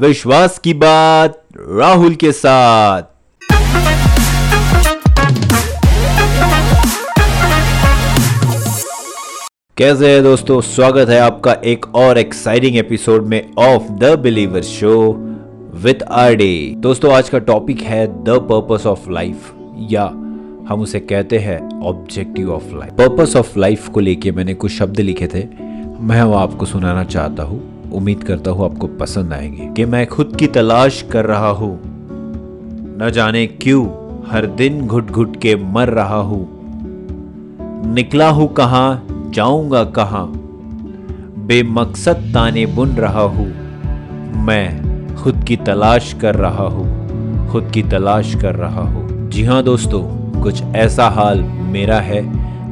विश्वास की बात राहुल के साथ। कैसे है दोस्तों? स्वागत है आपका एक और एक्साइटिंग एपिसोड में of the believer show with are day दोस्तों, आज का टॉपिक है द पर्पस ऑफ़ लाइफ या हम उसे कहते हैं objective of life purpose of life को लेके मैंने कुछ शब्द लिखे थे। मैं वो आपको सुनाना चाहता हूँ। उम्मीद करता हूँ आपको पसंद आएँगे कि मैं खुद की तलाश कर रहा हूँ। न जाने क्यों हर दिन घुट घुट के मर रहा हूँ। निकला हूँ कहाँ, जाऊँगा कहाँ? बेमकसद ताने बुन रहा हूँ। मैं खुद की तलाश कर रहा हूँ, खुद की तलाश कर रहा हूँ। जी हाँ दोस्तों, कुछ ऐसा हाल मेरा है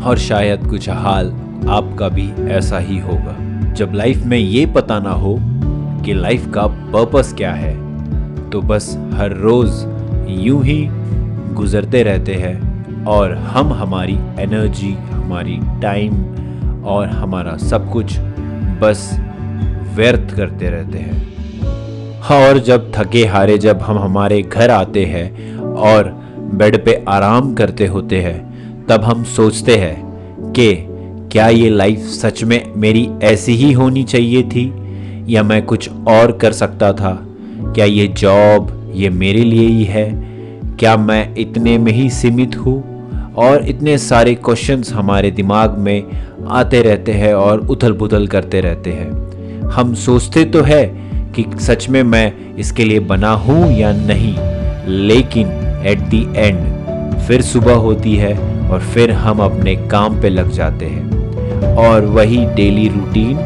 और शायद कुछ हाल आपका भी ऐसा ही होगा। जब लाइफ में ये पता ना हो कि लाइफ का पर्पस क्या है तो बस हर रोज यूँ ही गुजरते रहते हैं और हम हमारी एनर्जी हमारी टाइम और हमारा सब कुछ बस व्यर्थ करते रहते हैं। हाँ और जब थके हारे जब हम हमारे घर आते हैं और बेड पे आराम करते होते हैं, तब हम सोचते हैं कि क्या ये लाइफ सच में मेरी ऐसी ही होनी चाहिए थी? या मैं कुछ और कर सकता था? क्या ये जॉब ये मेरे लिए ही है? क्या मैं इतने में ही सीमित हूँ? और इतने सारे क्वेश्चंस हमारे दिमाग में आते रहते हैं और उथल पुथल करते रहते हैं। हम सोचते तो है कि सच में मैं इसके लिए बना हूँ या नहीं, लेकिन एट दी एंड फिर सुबह होती है और फिर हम अपने काम पे लग जाते हैं। और वही डेली रूटीन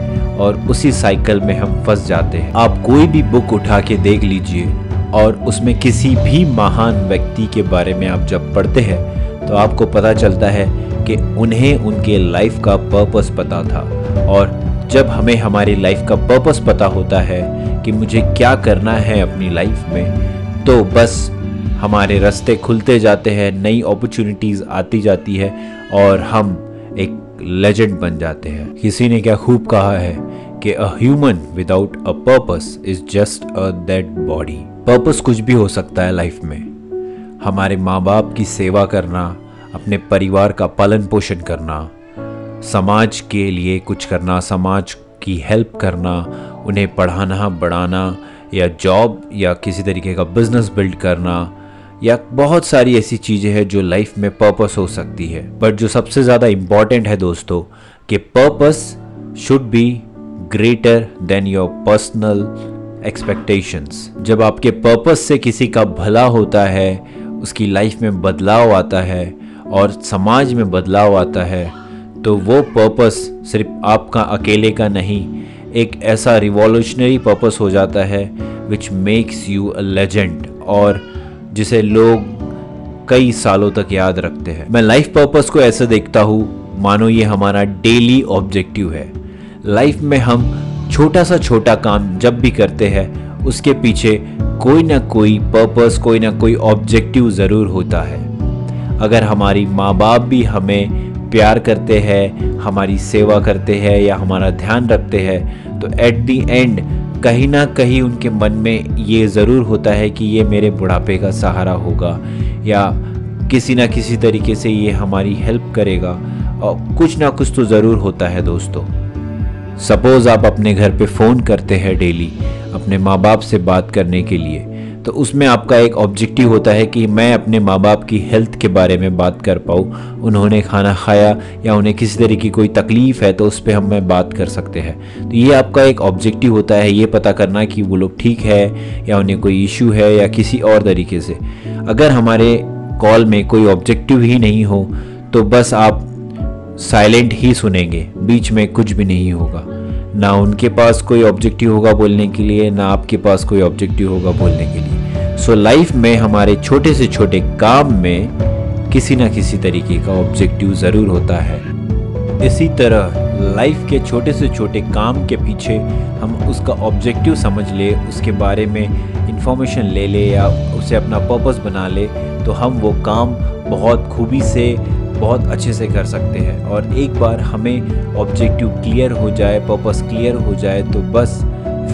और उसी साइकिल में हम फंस जाते हैं। आप कोई भी बुक उठा के देख लीजिए और उसमें किसी भी महान व्यक्ति के बारे में आप जब पढ़ते हैं तो आपको पता चलता है कि उन्हें उनके लाइफ का पर्पस पता था। और जब हमें हमारी लाइफ का पर्पस पता होता है कि मुझे क्या करना है अपनी लाइफ में तो बस हमारे रास्ते खुलते जाते हैं, नई अपॉर्चुनिटीज़ आती जाती है और हम एक लेजेंड बन जाते हैं। किसी ने क्या खूब कहा है कि a human without a purpose is just a dead body purpose कुछ भी हो सकता है लाइफ में। हमारे माँ बाप की सेवा करना, अपने परिवार का पालन पोषण करना, समाज के लिए कुछ करना, समाज की हेल्प करना, उन्हें पढ़ाना, बढ़ाना, या जॉब या किसी तरीके का बिज़नेस बिल्ड करना या बहुत सारी ऐसी चीज़ें हैं जो लाइफ में पर्पस हो सकती है। बट जो सबसे ज़्यादा इंपॉर्टेंट है दोस्तों, कि purpose should be greater than your personal expectations जब आपके पर्पस से किसी का भला होता है, उसकी लाइफ में बदलाव आता है और समाज में बदलाव आता है तो वो पर्पस सिर्फ़ आपका, अकेले का नहीं, एक ऐसा रिवॉल्यूशनरी पर्पस हो जाता है which makes you a legend और जिसे लोग कई सालों तक याद रखते हैं। मैं लाइफ पर्पस को ऐसे देखता हूँ, मानो ये हमारा डेली ऑब्जेक्टिव है। लाइफ में हम छोटा सा छोटा काम जब भी करते हैं, उसके पीछे कोई ना कोई पर्पस कोई ना कोई ऑब्जेक्टिव ज़रूर होता है। अगर हमारी माँ बाप भी हमें प्यार करते हैं, हमारी सेवा करते हैं या हमारा ध्यान रखते हैं तो एट दी एंड कहीं ना कहीं उनके मन में ये ज़रूर होता है कि ये मेरे बुढ़ापे का सहारा होगा या किसी ना किसी तरीके से ये हमारी हेल्प करेगा। और कुछ ना कुछ तो ज़रूर होता है दोस्तों। सपोज़ आप अपने घर पे फ़ोन करते हैं डेली अपने माँ बाप से बात करने के लिए। तो उसमें आपका एक ऑब्जेक्टिव होता है कि मैं अपने माँ बाप की हेल्थ के बारे में बात कर पाऊँ। उन्होंने खाना खाया या उन्हें किसी तरह की कोई तकलीफ़ है तो उस पर हम मैं बात कर सकते हैं। तो ये आपका एक ऑब्जेक्टिव होता है, ये पता करना कि वो लोग ठीक है या उन्हें कोई इशू है या किसी और तरीके से। अगर हमारे कॉल में कोई ऑब्जेक्टिव ही नहीं हो तो बस आप साइलेंट ही सुनेंगे, बीच में कुछ भी नहीं होगा। ना उनके पास कोई ऑब्जेक्टिव होगा बोलने के लिए ना आपके पास कोई ऑब्जेक्टिव होगा बोलने के लिए। सो so, लाइफ में हमारे छोटे से छोटे काम में किसी ना किसी तरीके का ऑब्जेक्टिव ज़रूर होता है। इसी तरह लाइफ के छोटे से छोटे काम के पीछे हम उसका ऑब्जेक्टिव समझ ले उसके बारे में इंफॉर्मेशन ले ले या उसे अपना पर्पस बना ले तो हम वो काम बहुत खूबी से बहुत अच्छे से कर सकते हैं। और एक बार हमें ऑब्जेक्टिव क्लियर हो जाए पर्पस क्लियर हो जाए तो बस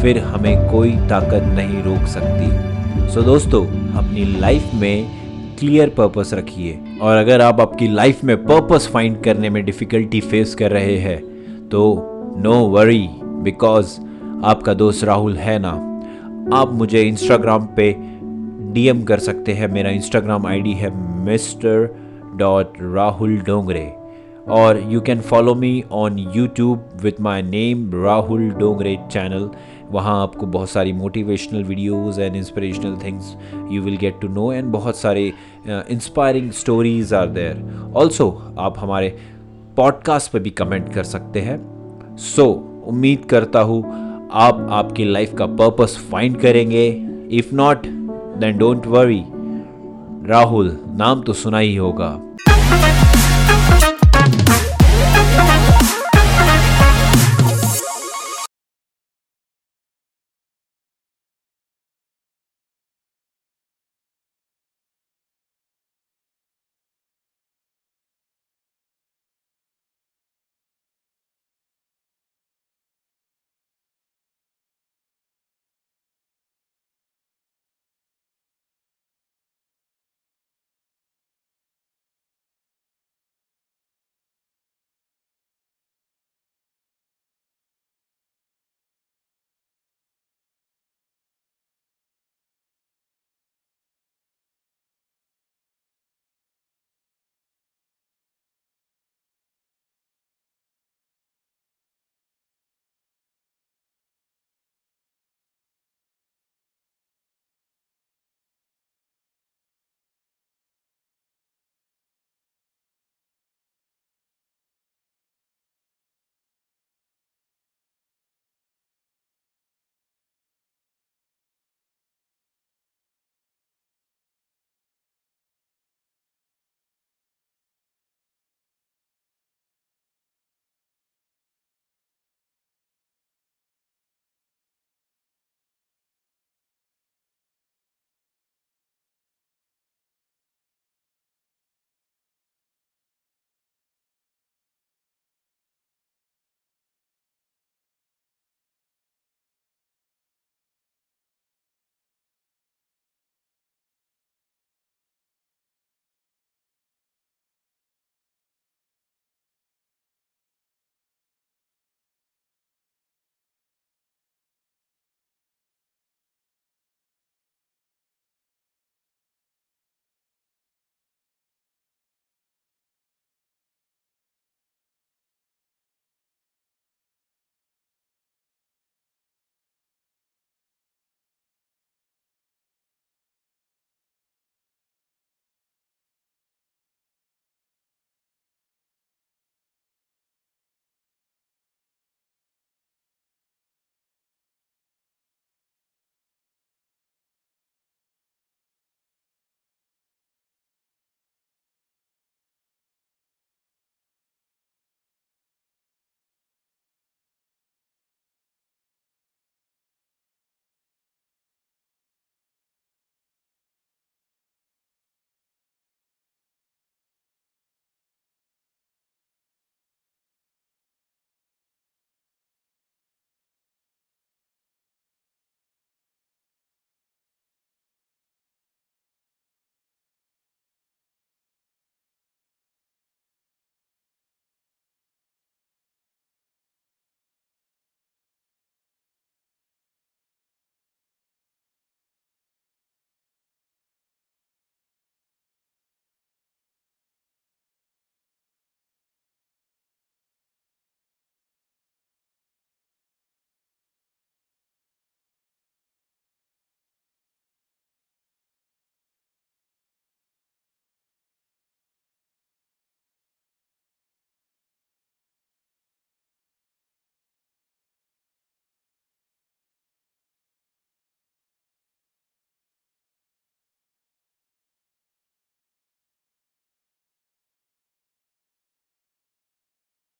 फिर हमें कोई ताकत नहीं रोक सकती। सो so, दोस्तों अपनी लाइफ में क्लियर पर्पस रखिए। और अगर आप आपकी लाइफ में पर्पस फाइंड करने में डिफ़िकल्टी फेस कर रहे हैं तो नो वरी बिकॉज़ आपका दोस्त राहुल है ना। आप मुझे इंस्टाग्राम पे डीएम कर सकते हैं। मेरा इंस्टाग्राम आईडी है मिस्टर डॉट राहुल डोंगरे और you can follow me on YouTube with my name Rahul Dongre channel वहाँ आपको बहुत सारी motivational videos and inspirational things you will get to know and बहुत सारे inspiring stories are there also आप हमारे पॉडकास्ट पर भी कमेंट कर सकते हैं. सो so, उम्मीद करता हूँ आप आपकी लाइफ का पर्पस फाइंड करेंगे. If not then don't worry Rahul नाम तो सुना ही होगा. Thank you.